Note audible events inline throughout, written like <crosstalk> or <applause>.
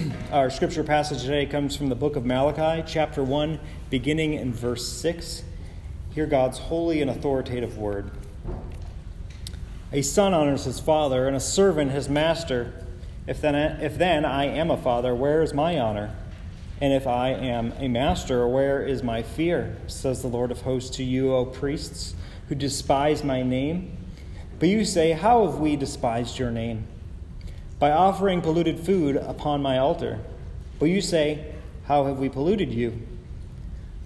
<clears throat> Our scripture passage today comes from the book of Malachi, chapter 1, beginning in verse 6. Hear God's holy and authoritative word. A son honors his father, and a servant his master. If then, if then I am a father, where is my honor? And if I am a master, where is my fear? Says the Lord of hosts to you, O priests, who despise my name. But you say, How have we despised your name? By offering polluted food upon my altar. But you say, How have we polluted you?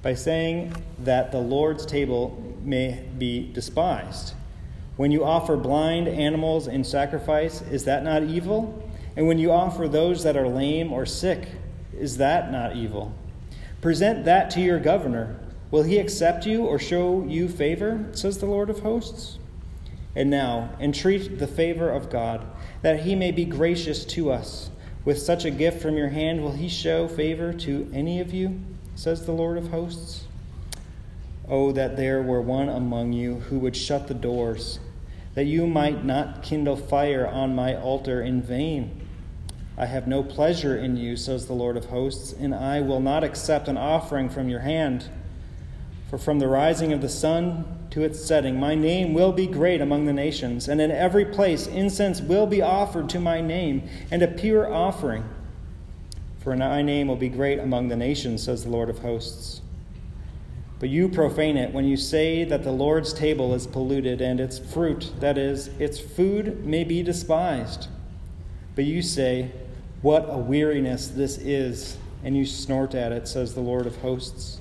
By saying that the Lord's table may be despised. When you offer blind animals in sacrifice, is that not evil? And when you offer those that are lame or sick, is that not evil? Present that to your governor. Will he accept you or show you favor? says the Lord of hosts. And now, entreat the favor of God that he may be gracious to us. With such a gift from your hand, will he show favor to any of you? says the Lord of hosts. Oh, that there were one among you who would shut the doors, that you might not kindle fire on my altar in vain. I have no pleasure in you, says the Lord of hosts, and I will not accept an offering from your hand. For from the rising of the sun to its setting, my name will be great among the nations, and in every place incense will be offered to my name, and a pure offering. For my name will be great among the nations, says the Lord of hosts. But you profane it when you say that the Lord's table is polluted, and its fruit, that is, its food, may be despised. But you say, What a weariness this is, and you snort at it, says the Lord of hosts.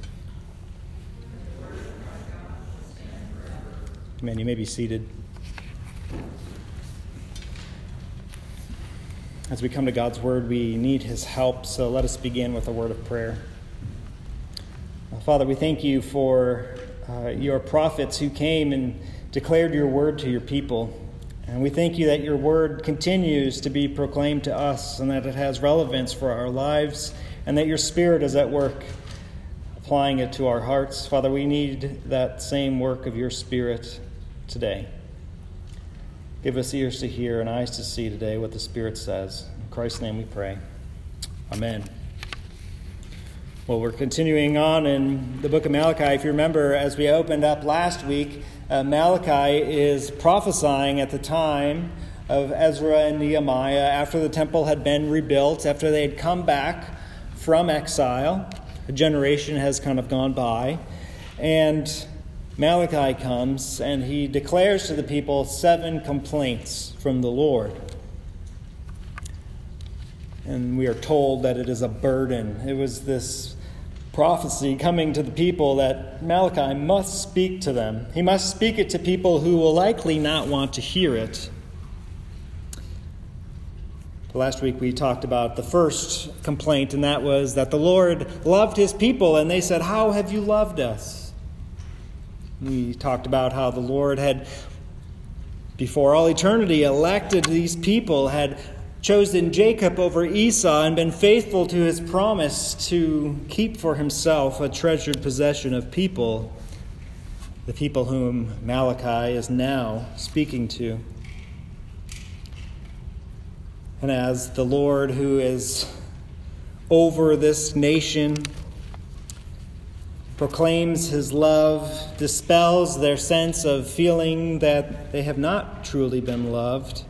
Amen. You may be seated. As we come to God's word, we need his help, so let us begin with a word of prayer. Father, we thank you for uh, your prophets who came and declared your word to your people. And we thank you that your word continues to be proclaimed to us and that it has relevance for our lives and that your spirit is at work applying it to our hearts. Father, we need that same work of your spirit today. Give us ears to hear and eyes to see today what the Spirit says. In Christ's name we pray. Amen. Well, we're continuing on in the book of Malachi. If you remember, as we opened up last week, uh, Malachi is prophesying at the time of Ezra and Nehemiah after the temple had been rebuilt, after they had come back from exile. A generation has kind of gone by. And Malachi comes and he declares to the people seven complaints from the Lord. And we are told that it is a burden. It was this prophecy coming to the people that Malachi must speak to them. He must speak it to people who will likely not want to hear it. Last week we talked about the first complaint, and that was that the Lord loved his people, and they said, How have you loved us? We talked about how the Lord had, before all eternity, elected these people, had chosen Jacob over Esau, and been faithful to his promise to keep for himself a treasured possession of people, the people whom Malachi is now speaking to. And as the Lord who is over this nation, proclaims his love, dispels their sense of feeling that they have not truly been loved,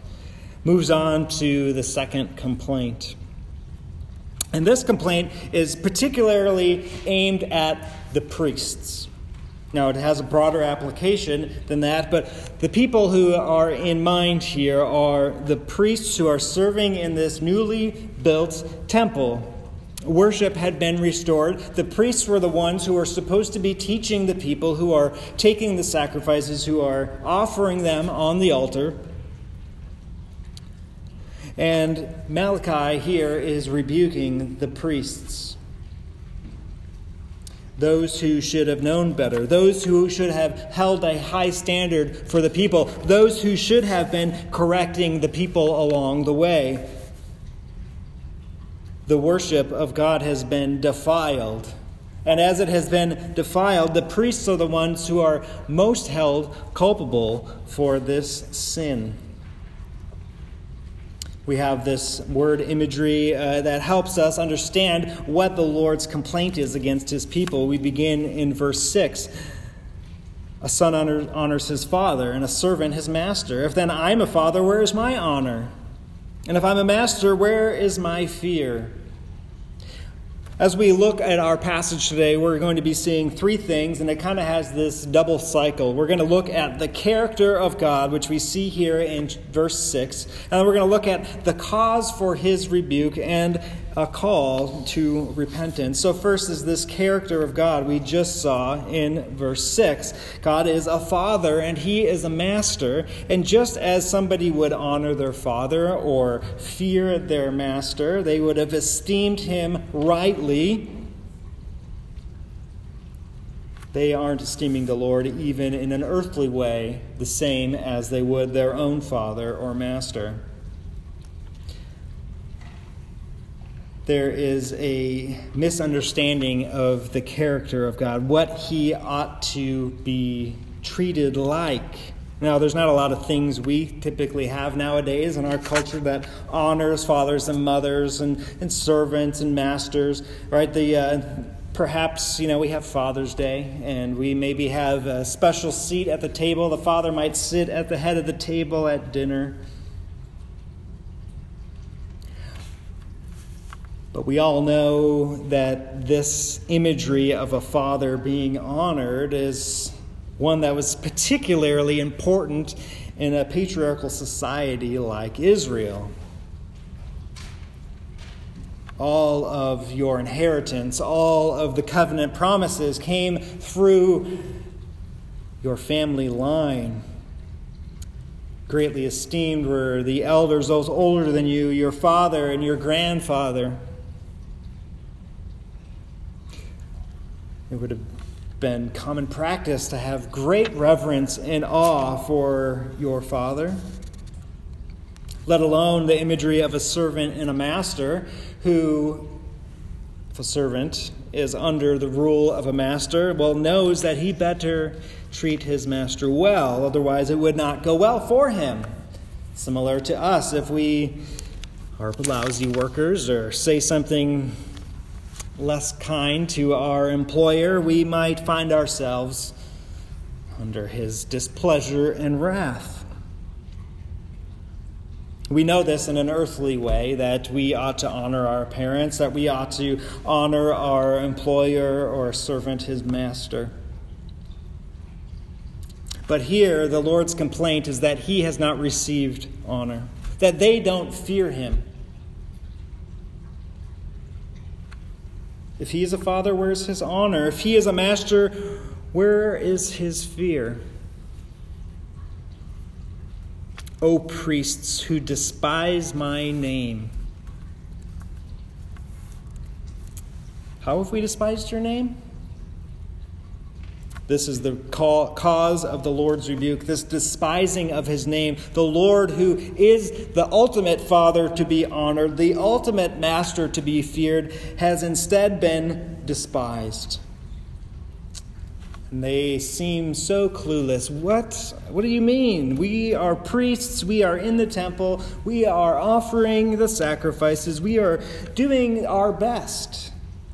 moves on to the second complaint. And this complaint is particularly aimed at the priests. Now, it has a broader application than that, but the people who are in mind here are the priests who are serving in this newly built temple Worship had been restored. The priests were the ones who were supposed to be teaching the people who are taking the sacrifices, who are offering them on the altar. And Malachi here is rebuking the priests. Those who should have known better, those who should have held a high standard for the people, those who should have been correcting the people along the way. The worship of God has been defiled. And as it has been defiled, the priests are the ones who are most held culpable for this sin we have this word imagery uh, that helps us understand what the Lord's complaint is against his people. We begin in verse 6. A son honors, honors his father, and a servant his master. If then I'm a father, where is my honor? And if I'm a master, where is my fear? As we look at our passage today, we're going to be seeing three things, and it kind of has this double cycle. We're going to look at the character of God, which we see here in verse 6, and we're going to look at the cause for his rebuke and a call to repentance. So, first is this character of God we just saw in verse 6. God is a father and he is a master. And just as somebody would honor their father or fear their master, they would have esteemed him rightly. They aren't esteeming the Lord even in an earthly way the same as they would their own father or master. There is a misunderstanding of the character of God, what he ought to be treated like. Now, there's not a lot of things we typically have nowadays in our culture that honors fathers and mothers and, and servants and masters, right? The uh, perhaps you know we have Father's Day and we maybe have a special seat at the table. The father might sit at the head of the table at dinner. But we all know that this imagery of a father being honored is one that was particularly important in a patriarchal society like Israel. All of your inheritance, all of the covenant promises came through your family line. Greatly esteemed were the elders, those older than you, your father and your grandfather. It would have been common practice to have great reverence and awe for your father, let alone the imagery of a servant and a master who, if a servant is under the rule of a master, well, knows that he better treat his master well, otherwise, it would not go well for him. Similar to us, if we are lousy workers or say something less kind to our employer, we might find ourselves under his displeasure and wrath. We know this in an earthly way that we ought to honor our parents, that we ought to honor our employer or servant, his master. But here, the Lord's complaint is that he has not received honor, that they don't fear him. If he is a father, where is his honor? If he is a master, where is his fear? O priests who despise my name. How have we despised your name? This is the cause of the Lord's rebuke, this despising of his name. The Lord, who is the ultimate Father to be honored, the ultimate Master to be feared, has instead been despised. And they seem so clueless. What? What do you mean? We are priests. We are in the temple. We are offering the sacrifices. We are doing our best.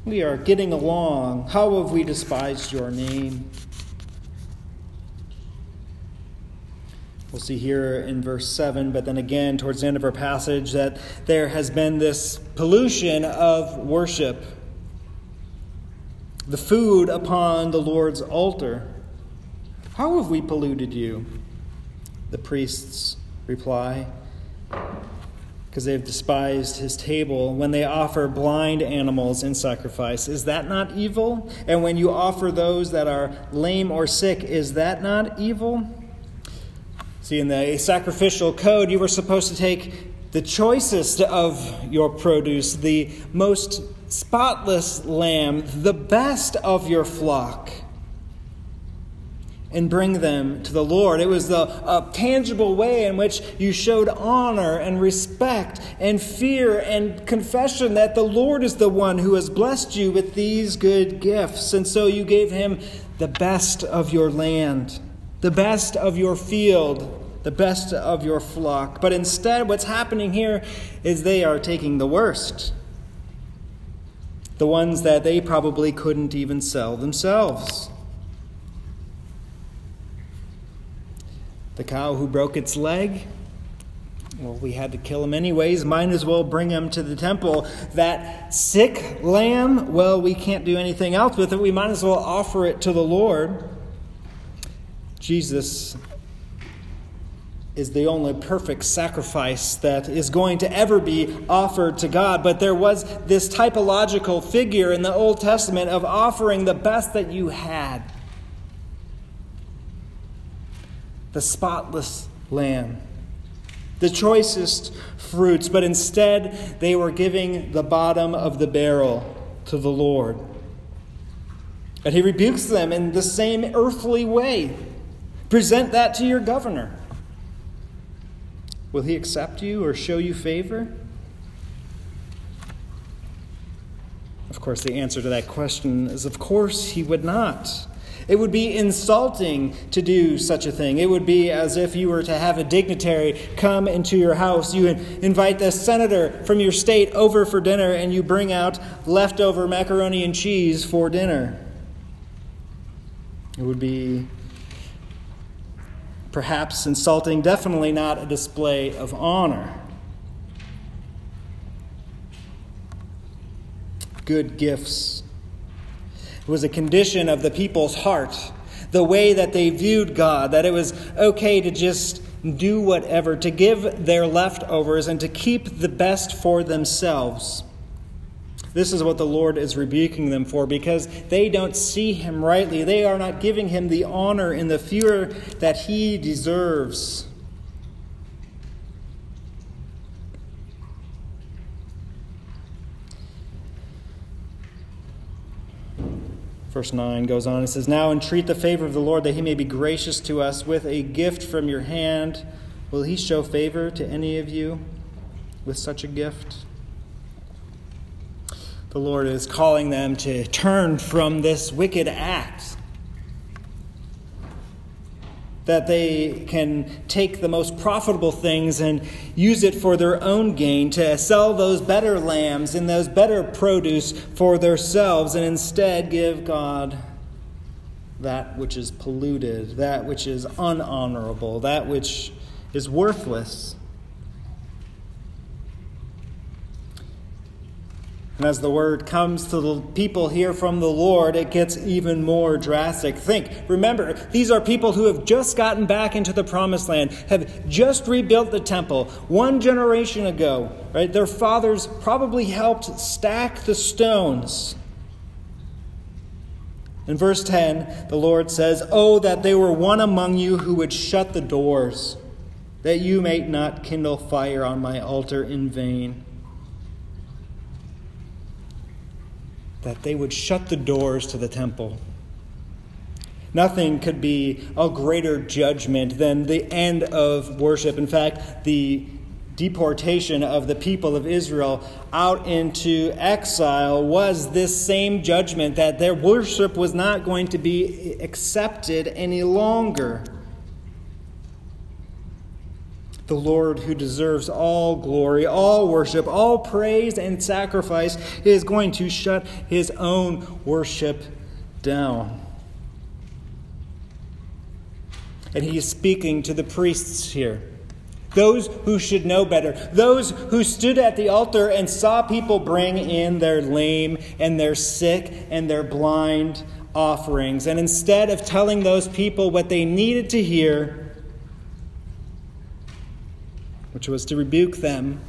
We are getting along. How have we despised your name? We'll see here in verse 7, but then again towards the end of our passage, that there has been this pollution of worship. The food upon the Lord's altar. How have we polluted you? The priests reply. Because they've despised his table when they offer blind animals in sacrifice. Is that not evil? And when you offer those that are lame or sick, is that not evil? See, in the sacrificial code, you were supposed to take the choicest of your produce, the most spotless lamb, the best of your flock, and bring them to the Lord. It was the a tangible way in which you showed honor and respect and fear and confession that the Lord is the one who has blessed you with these good gifts. And so you gave him the best of your land, the best of your field the best of your flock. But instead, what's happening here is they are taking the worst. The ones that they probably couldn't even sell themselves. The cow who broke its leg, well, we had to kill him anyways. Might as well bring him to the temple. That sick lamb, well, we can't do anything else with it. We might as well offer it to the Lord. Jesus is the only perfect sacrifice that is going to ever be offered to God. But there was this typological figure in the Old Testament of offering the best that you had the spotless lamb, the choicest fruits. But instead, they were giving the bottom of the barrel to the Lord. And he rebukes them in the same earthly way. Present that to your governor. Will he accept you or show you favor? Of course, the answer to that question is of course he would not. It would be insulting to do such a thing. It would be as if you were to have a dignitary come into your house. You invite the senator from your state over for dinner, and you bring out leftover macaroni and cheese for dinner. It would be perhaps insulting, definitely not a display of honor. Good gifts. It was a condition of the people's heart, the way that they viewed God, that it was okay to just do whatever, to give their leftovers, and to keep the best for themselves. This is what the Lord is rebuking them for because they don't see him rightly. They are not giving him the honor and the fear that he deserves. Verse 9 goes on. It says, Now entreat the favor of the Lord that he may be gracious to us with a gift from your hand. Will he show favor to any of you with such a gift? the Lord is calling them to turn from this wicked act. That they can take the most profitable things and use it for their own gain, to sell those better lambs and those better produce for themselves, and instead give God that which is polluted, that which is unhonorable, that which is worthless. And as the word comes to the people here from the Lord, it gets even more drastic. Think, remember, these are people who have just gotten back into the promised land, have just rebuilt the temple one generation ago, right? Their fathers probably helped stack the stones. In verse 10, the Lord says, Oh, that they were one among you who would shut the doors, that you may not kindle fire on my altar in vain. That they would shut the doors to the temple. Nothing could be a greater judgment than the end of worship. In fact, the deportation of the people of Israel out into exile was this same judgment that their worship was not going to be accepted any longer the Lord who deserves all glory, all worship, all praise and sacrifice, is going to shut his own worship down. And he is speaking to the priests here. Those who should know better. Those who stood at the altar and saw people bring in their lame and their sick and their blind offerings. And instead of telling those people what they needed to hear, which was to rebuke them,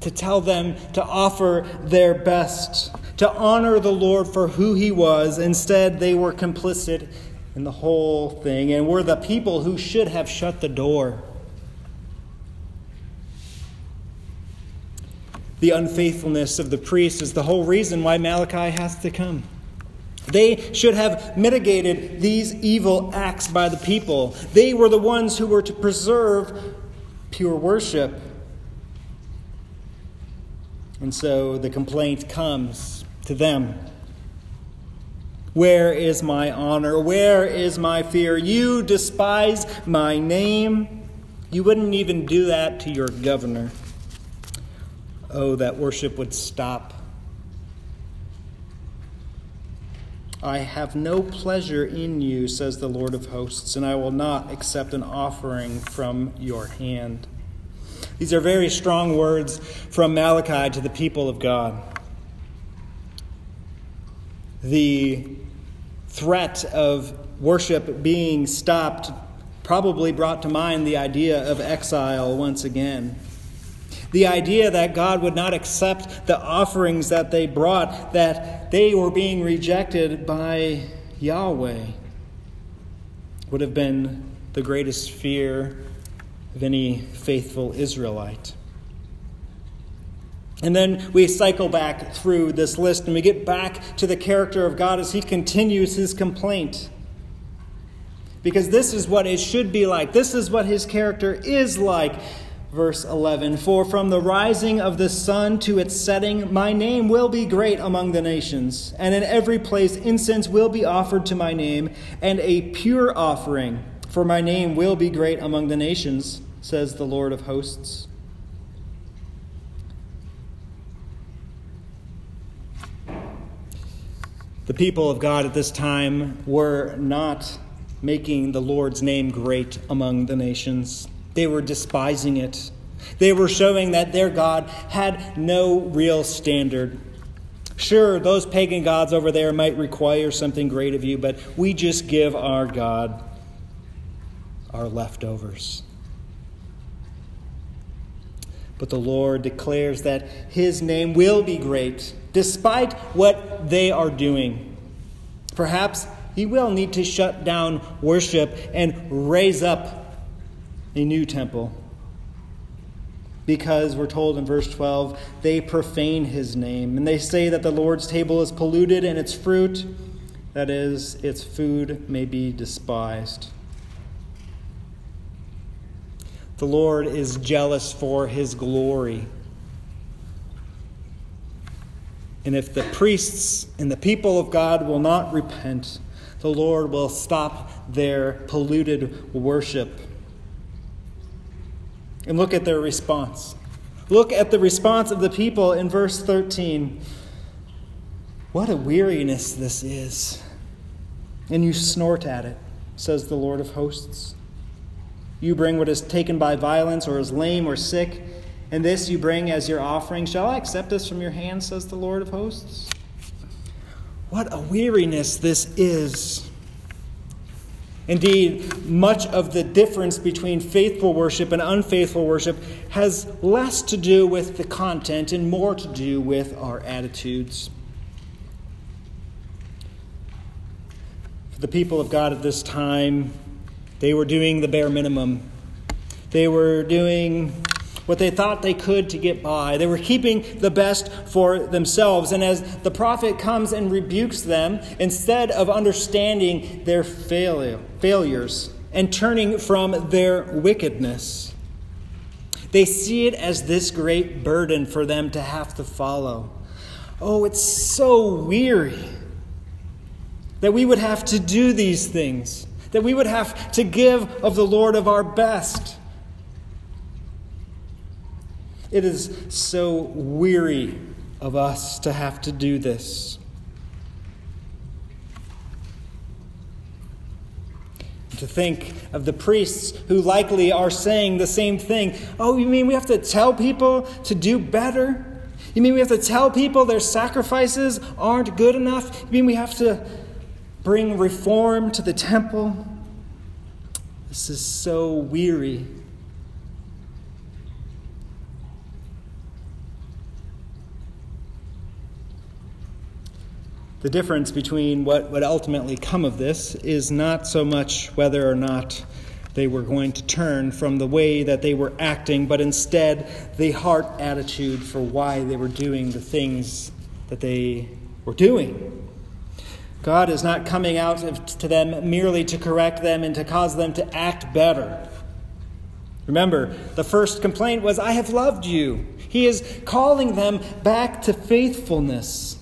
to tell them to offer their best, to honor the Lord for who he was. Instead, they were complicit in the whole thing and were the people who should have shut the door. the unfaithfulness of the priests is the whole reason why Malachi has to come. They should have mitigated these evil acts by the people. They were the ones who were to preserve pure worship. And so the complaint comes to them. Where is my honor? Where is my fear? You despise my name. You wouldn't even do that to your governor. Oh, that worship would stop. I have no pleasure in you, says the Lord of hosts, and I will not accept an offering from your hand. These are very strong words from Malachi to the people of God. The threat of worship being stopped probably brought to mind the idea of exile once again. The idea that God would not accept the offerings that they brought, that they were being rejected by Yahweh, would have been the greatest fear of any faithful Israelite. And then we cycle back through this list and we get back to the character of God as he continues his complaint. Because this is what it should be like. This is what his character is like. Verse 11 For from the rising of the sun to its setting, my name will be great among the nations, and in every place incense will be offered to my name, and a pure offering, for my name will be great among the nations, says the Lord of hosts. The people of God at this time were not making the Lord's name great among the nations. They were despising it. They were showing that their God had no real standard. Sure, those pagan gods over there might require something great of you, but we just give our God our leftovers. But the Lord declares that his name will be great despite what they are doing. Perhaps he will need to shut down worship and raise up a new temple. Because we're told in verse 12, they profane his name, and they say that the Lord's table is polluted and its fruit, that is, its food, may be despised. The Lord is jealous for his glory. And if the priests and the people of God will not repent, the Lord will stop their polluted worship. And look at their response. Look at the response of the people in verse 13. What a weariness this is. And you snort at it, says the Lord of hosts. You bring what is taken by violence or is lame or sick and this you bring as your offering. Shall I accept this from your hand, says the Lord of hosts? What a weariness this is. Indeed, much of the difference between faithful worship and unfaithful worship has less to do with the content and more to do with our attitudes. For the people of God at this time, they were doing the bare minimum. They were doing what they thought they could to get by. They were keeping the best for themselves. And as the prophet comes and rebukes them, instead of understanding their failure, failures and turning from their wickedness, they see it as this great burden for them to have to follow. Oh, it's so weary that we would have to do these things, that we would have to give of the Lord of our best. It is so weary of us to have to do this. To think of the priests who likely are saying the same thing. Oh, you mean we have to tell people to do better? You mean we have to tell people their sacrifices aren't good enough? You mean we have to bring reform to the temple? This is so weary. The difference between what would ultimately come of this is not so much whether or not they were going to turn from the way that they were acting, but instead the heart attitude for why they were doing the things that they were doing. God is not coming out to them merely to correct them and to cause them to act better. Remember, the first complaint was, I have loved you. He is calling them back to faithfulness.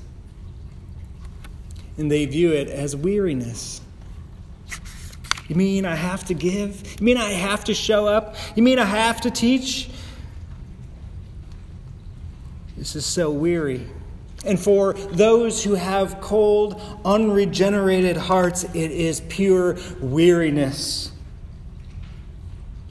And they view it as weariness. You mean I have to give? You mean I have to show up? You mean I have to teach? This is so weary. And for those who have cold, unregenerated hearts, it is pure weariness.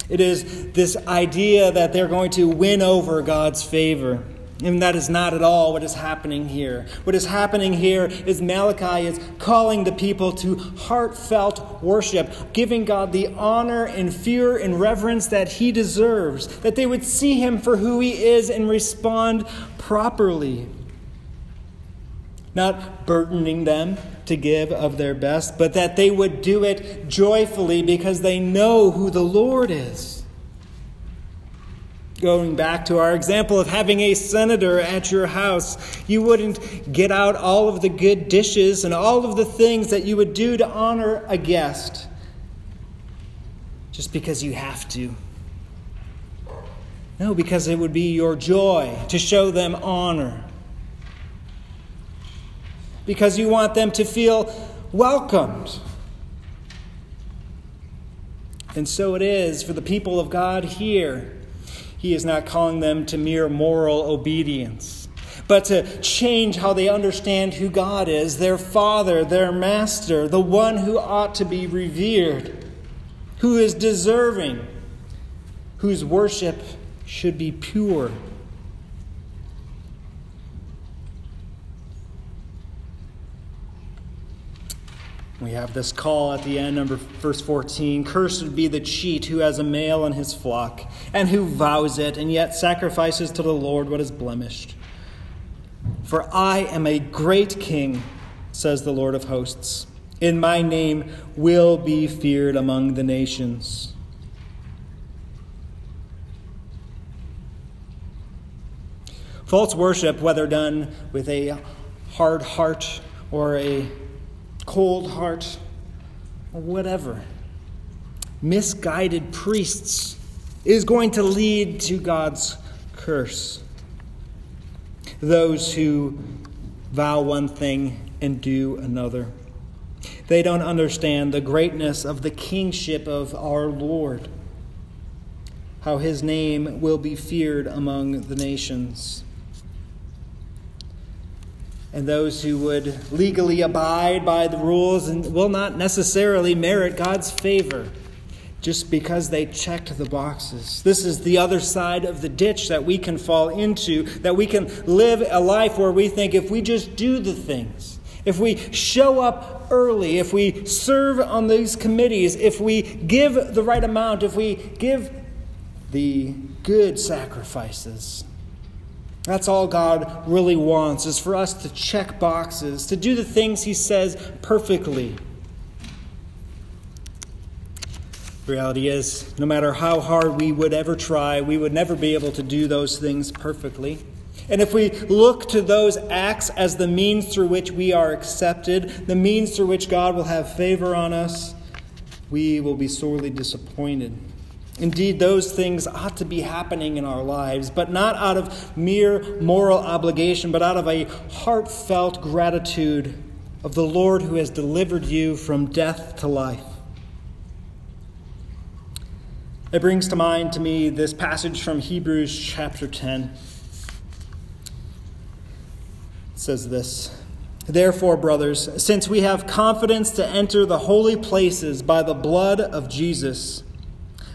It is this idea that they're going to win over God's favor. And that is not at all what is happening here. What is happening here is Malachi is calling the people to heartfelt worship, giving God the honor and fear and reverence that he deserves, that they would see him for who he is and respond properly. Not burdening them to give of their best, but that they would do it joyfully because they know who the Lord is going back to our example of having a senator at your house, you wouldn't get out all of the good dishes and all of the things that you would do to honor a guest just because you have to. No, because it would be your joy to show them honor. Because you want them to feel welcomed. And so it is for the people of God here. He is not calling them to mere moral obedience, but to change how they understand who God is, their Father, their Master, the one who ought to be revered, who is deserving, whose worship should be pure. We have this call at the end, number verse 14. Cursed be the cheat who has a male in his flock, and who vows it, and yet sacrifices to the Lord what is blemished. For I am a great king, says the Lord of hosts. In my name will be feared among the nations. False worship, whether done with a hard heart or a cold heart, or whatever, misguided priests is going to lead to God's curse. Those who vow one thing and do another. They don't understand the greatness of the kingship of our Lord, how his name will be feared among the nations and those who would legally abide by the rules and will not necessarily merit God's favor just because they checked the boxes. This is the other side of the ditch that we can fall into, that we can live a life where we think if we just do the things, if we show up early, if we serve on these committees, if we give the right amount, if we give the good sacrifices, that's all God really wants, is for us to check boxes, to do the things He says perfectly. The reality is, no matter how hard we would ever try, we would never be able to do those things perfectly. And if we look to those acts as the means through which we are accepted, the means through which God will have favor on us, we will be sorely disappointed. Indeed, those things ought to be happening in our lives, but not out of mere moral obligation, but out of a heartfelt gratitude of the Lord who has delivered you from death to life. It brings to mind to me this passage from Hebrews chapter 10. It says this Therefore, brothers, since we have confidence to enter the holy places by the blood of Jesus,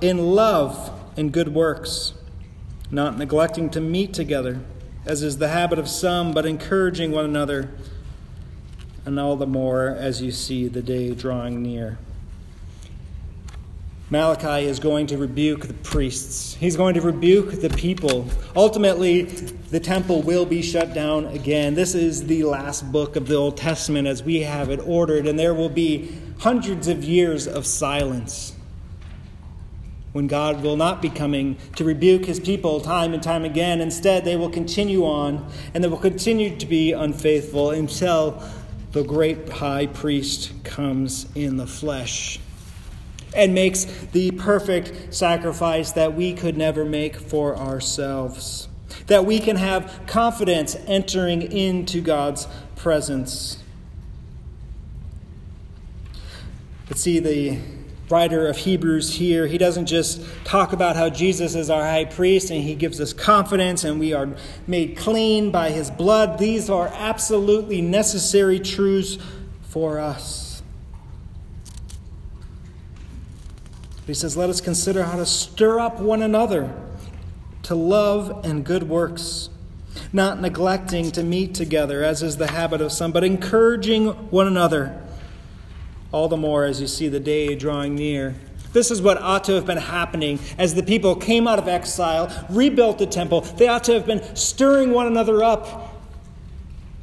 in love and good works, not neglecting to meet together, as is the habit of some, but encouraging one another, and all the more as you see the day drawing near. Malachi is going to rebuke the priests. He's going to rebuke the people. Ultimately, the temple will be shut down again. This is the last book of the Old Testament as we have it ordered, and there will be hundreds of years of silence when God will not be coming to rebuke his people time and time again. Instead, they will continue on, and they will continue to be unfaithful until the great high priest comes in the flesh and makes the perfect sacrifice that we could never make for ourselves. That we can have confidence entering into God's presence. But see, the writer of Hebrews here, he doesn't just talk about how Jesus is our high priest and he gives us confidence and we are made clean by his blood. These are absolutely necessary truths for us. He says, Let us consider how to stir up one another to love and good works, not neglecting to meet together, as is the habit of some, but encouraging one another, all the more as you see the day drawing near. This is what ought to have been happening as the people came out of exile, rebuilt the temple. They ought to have been stirring one another up.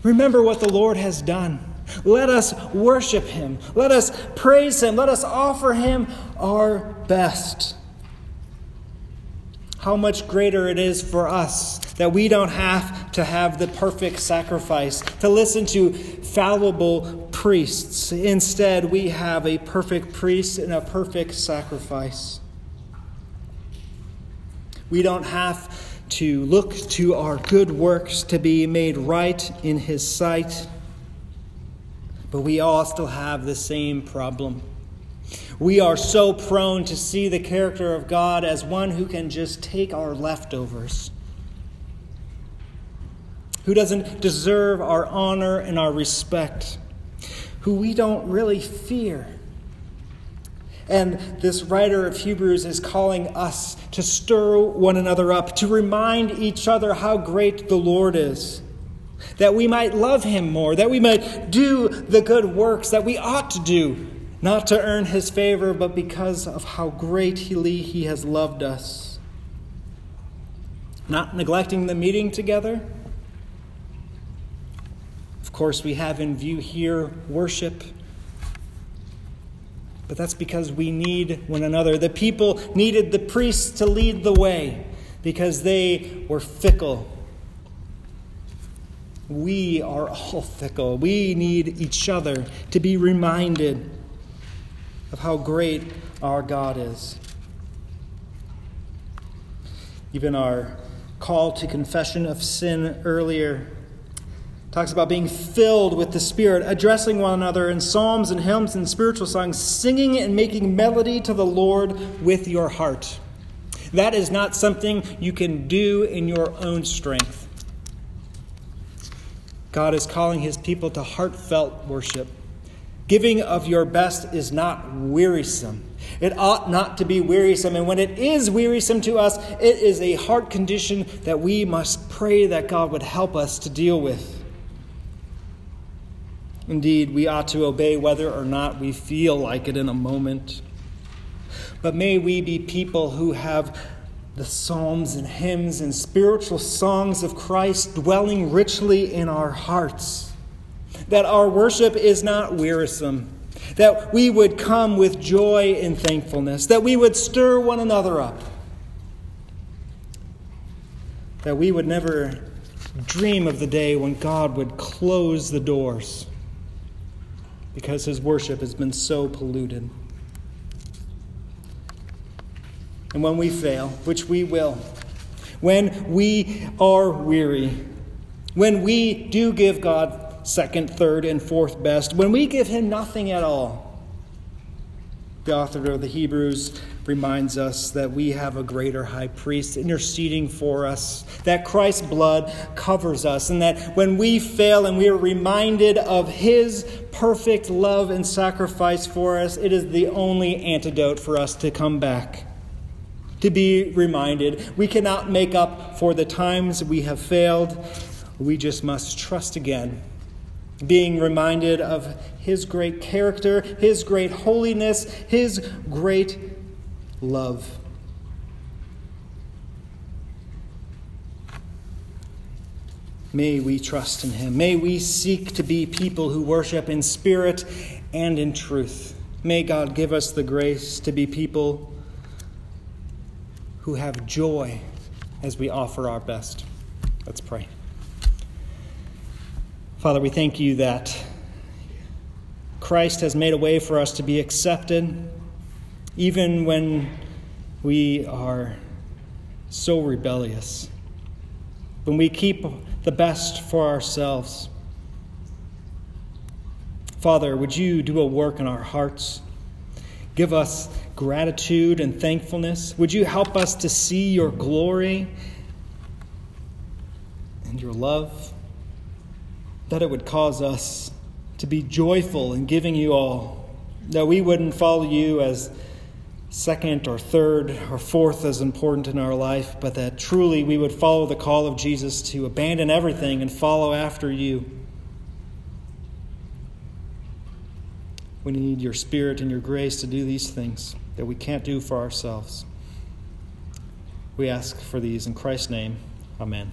Remember what the Lord has done. Let us worship him. Let us praise him. Let us offer him our best. How much greater it is for us that we don't have to have the perfect sacrifice, to listen to fallible priests. Instead, we have a perfect priest and a perfect sacrifice. We don't have to look to our good works to be made right in his sight. But we all still have the same problem. We are so prone to see the character of God as one who can just take our leftovers, who doesn't deserve our honor and our respect, who we don't really fear. And this writer of Hebrews is calling us to stir one another up, to remind each other how great the Lord is that we might love him more, that we might do the good works that we ought to do, not to earn his favor, but because of how greatly he has loved us. Not neglecting the meeting together. Of course, we have in view here worship. But that's because we need one another. The people needed the priests to lead the way because they were fickle we are all fickle. We need each other to be reminded of how great our God is. Even our call to confession of sin earlier talks about being filled with the Spirit, addressing one another in psalms and hymns and spiritual songs, singing and making melody to the Lord with your heart. That is not something you can do in your own strength. God is calling his people to heartfelt worship. Giving of your best is not wearisome. It ought not to be wearisome. And when it is wearisome to us, it is a heart condition that we must pray that God would help us to deal with. Indeed, we ought to obey whether or not we feel like it in a moment. But may we be people who have the psalms and hymns and spiritual songs of Christ dwelling richly in our hearts. That our worship is not wearisome. That we would come with joy and thankfulness. That we would stir one another up. That we would never dream of the day when God would close the doors because his worship has been so polluted. and when we fail, which we will, when we are weary, when we do give God second, third, and fourth best, when we give Him nothing at all, the author of the Hebrews reminds us that we have a greater high priest interceding for us, that Christ's blood covers us, and that when we fail and we are reminded of his perfect love and sacrifice for us, it is the only antidote for us to come back to be reminded. We cannot make up for the times we have failed. We just must trust again, being reminded of His great character, His great holiness, His great love. May we trust in him. May we seek to be people who worship in spirit and in truth. May God give us the grace to be people who have joy as we offer our best. Let's pray. Father, we thank you that Christ has made a way for us to be accepted, even when we are so rebellious, when we keep the best for ourselves. Father, would you do a work in our hearts? Give us gratitude and thankfulness. Would you help us to see your glory and your love? That it would cause us to be joyful in giving you all. That we wouldn't follow you as second or third or fourth as important in our life, but that truly we would follow the call of Jesus to abandon everything and follow after you. We need your spirit and your grace to do these things that we can't do for ourselves. We ask for these in Christ's name. Amen.